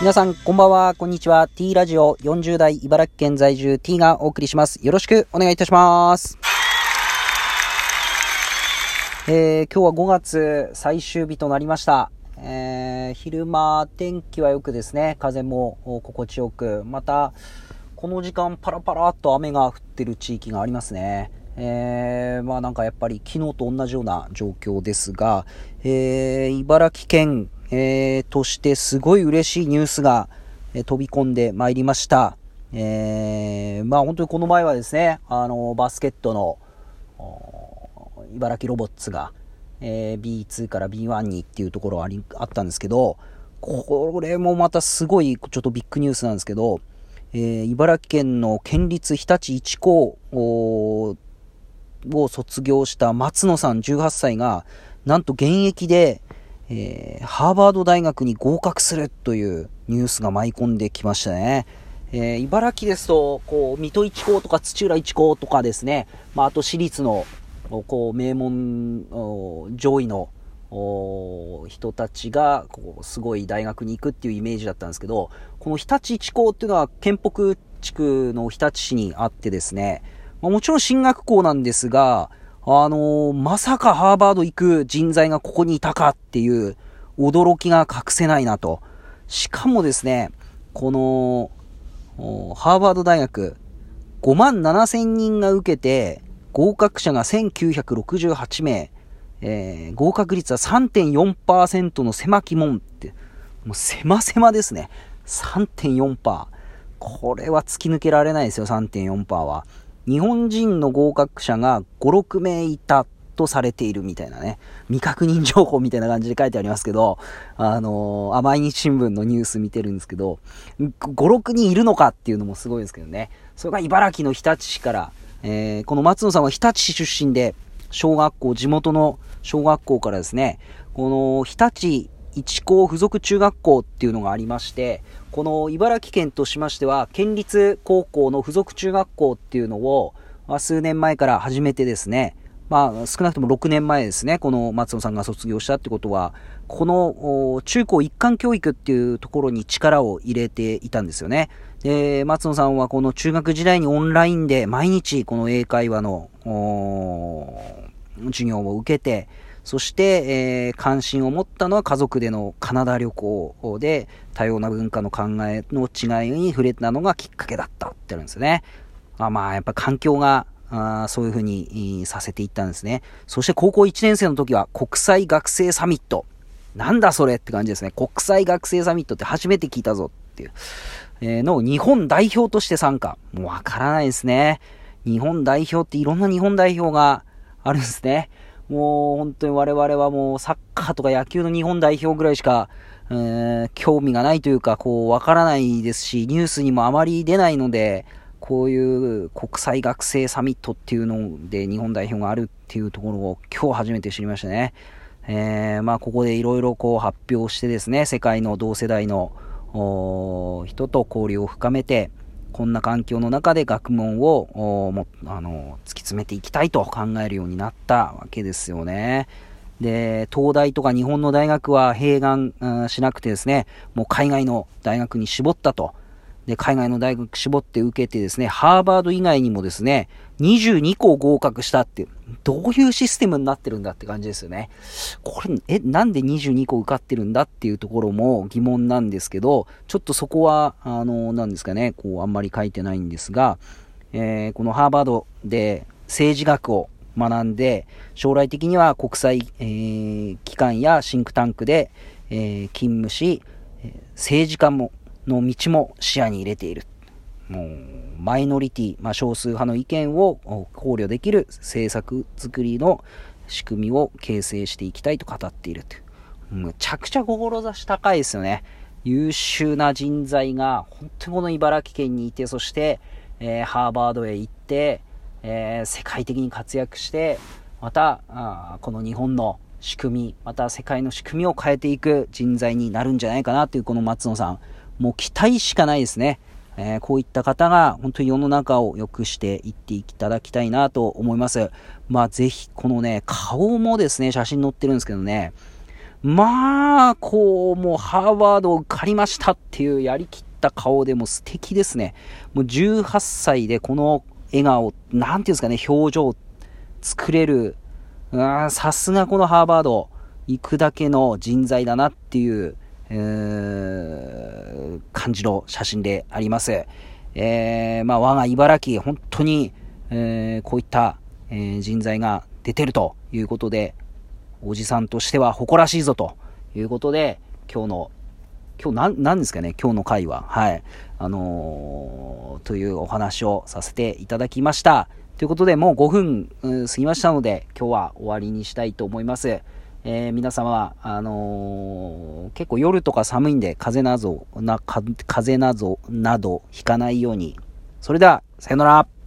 皆さん、こんばんは、こんにちは。T ラジオ40代茨城県在住 T がお送りします。よろしくお願いいたします。えー、今日は5月最終日となりました。えー、昼間、天気は良くですね、風も心地よく、また、この時間パラパラっと雨が降ってる地域がありますね。えー、まあなんかやっぱり昨日と同じような状況ですが、えー、茨城県えー、としてすごい嬉しいニュースが、えー、飛び込んでまいりました。えー、まあ本当にこの前はですね、あの、バスケットの、茨城ロボッツが、えー、B2 から B1 にっていうところありあったんですけど、これもまたすごいちょっとビッグニュースなんですけど、えー、茨城県の県立日立一高を卒業した松野さん18歳が、なんと現役で、えー、ハーバード大学に合格するというニュースが舞い込んできましたね。えー、茨城ですと、こう、水戸一高とか土浦一高とかですね、まあ、あと私立の、こう、名門、上位の、人たちが、こう、すごい大学に行くっていうイメージだったんですけど、この日立一高っていうのは、県北地区の日立市にあってですね、まあ、もちろん進学校なんですが、あのー、まさかハーバード行く人材がここにいたかっていう驚きが隠せないなと。しかもですね、この、ハーバード大学、5万7千人が受けて、合格者が1968名、えー、合格率は3.4%の狭き門って、もう狭狭ですね。3.4%。これは突き抜けられないですよ、3.4%は。日本人の合格者が5、6名いたとされているみたいなね、未確認情報みたいな感じで書いてありますけど、あのー、毎日新聞のニュース見てるんですけど、5、6人いるのかっていうのもすごいですけどね。それが茨城の日立市から、えー、この松野さんは日立市出身で、小学校、地元の小学校からですね、この日立一高附属中学校っていうのがありまして、この茨城県としましては、県立高校の附属中学校っていうのを、数年前から始めてですね、まあ、少なくとも6年前ですね、この松野さんが卒業したってことは、この中高一貫教育っていうところに力を入れていたんですよね。で、松野さんはこの中学時代にオンラインで毎日この英会話の授業を受けて、そして、えー、関心を持ったのは家族でのカナダ旅行で多様な文化の考えの違いに触れたのがきっかけだったってあるんですね。あまあ、やっぱ環境があそういうふうにさせていったんですね。そして高校1年生の時は国際学生サミット。なんだそれって感じですね。国際学生サミットって初めて聞いたぞっていう。えー、の日本代表として参加。もうわからないですね。日本代表っていろんな日本代表があるんですね。もう本当に我々はもうサッカーとか野球の日本代表ぐらいしか、えー、興味がないというか、こう、わからないですし、ニュースにもあまり出ないので、こういう国際学生サミットっていうので日本代表があるっていうところを今日初めて知りましたね。えー、まあここでいろいろこう発表してですね、世界の同世代の人と交流を深めて、こんな環境の中で学問をもあの突き詰めていきたいと考えるようになったわけですよね。で、東大とか日本の大学は併願しなくてですね、もう海外の大学に絞ったと。で、海外の大学絞って受けてですね、ハーバード以外にもですね、22校合格したって、どういうシステムになってるんだって感じですよね。これ、え、なんで22校受かってるんだっていうところも疑問なんですけど、ちょっとそこは、あの、なんですかね、こう、あんまり書いてないんですが、えー、このハーバードで政治学を学んで、将来的には国際、えー、機関やシンクタンクで、えー、勤務し、政治家もの道も視野に入れている。もう、マイノリティ、まあ、少数派の意見を考慮できる政策作りの仕組みを形成していきたいと語っているという。むちゃくちゃ志高いですよね。優秀な人材が、本当にこの茨城県にいて、そして、えー、ハーバードへ行って、えー、世界的に活躍して、また、あこの日本の仕組み、また世界の仕組みを変えていく人材になるんじゃないかなというこの松野さん。もう期待しかないですね。えー、こういった方が本当に世の中を良くしていっていただきたいなと思います。まあぜひこのね、顔もですね、写真載ってるんですけどね、まあ、こう、もうハーバードを借りましたっていうやりきった顔でも素敵ですね。もう18歳でこの笑顔、なんていうんですかね、表情作れる、さすがこのハーバード、行くだけの人材だなっていう、えー、感じの写真であります。えー、まあ、我が茨城、本当に、えー、こういった、えー、人材が出てるということで、おじさんとしては誇らしいぞということで、今日の、今日何、何ですかね、今日の回は。はい。あのー、というお話をさせていただきました。ということで、もう5分、過ぎましたので、今日は終わりにしたいと思います。えー、皆様は、あのー、結構夜とか寒いんで、風邪など、な、風邪など、など、ひかないように。それでは、さよなら。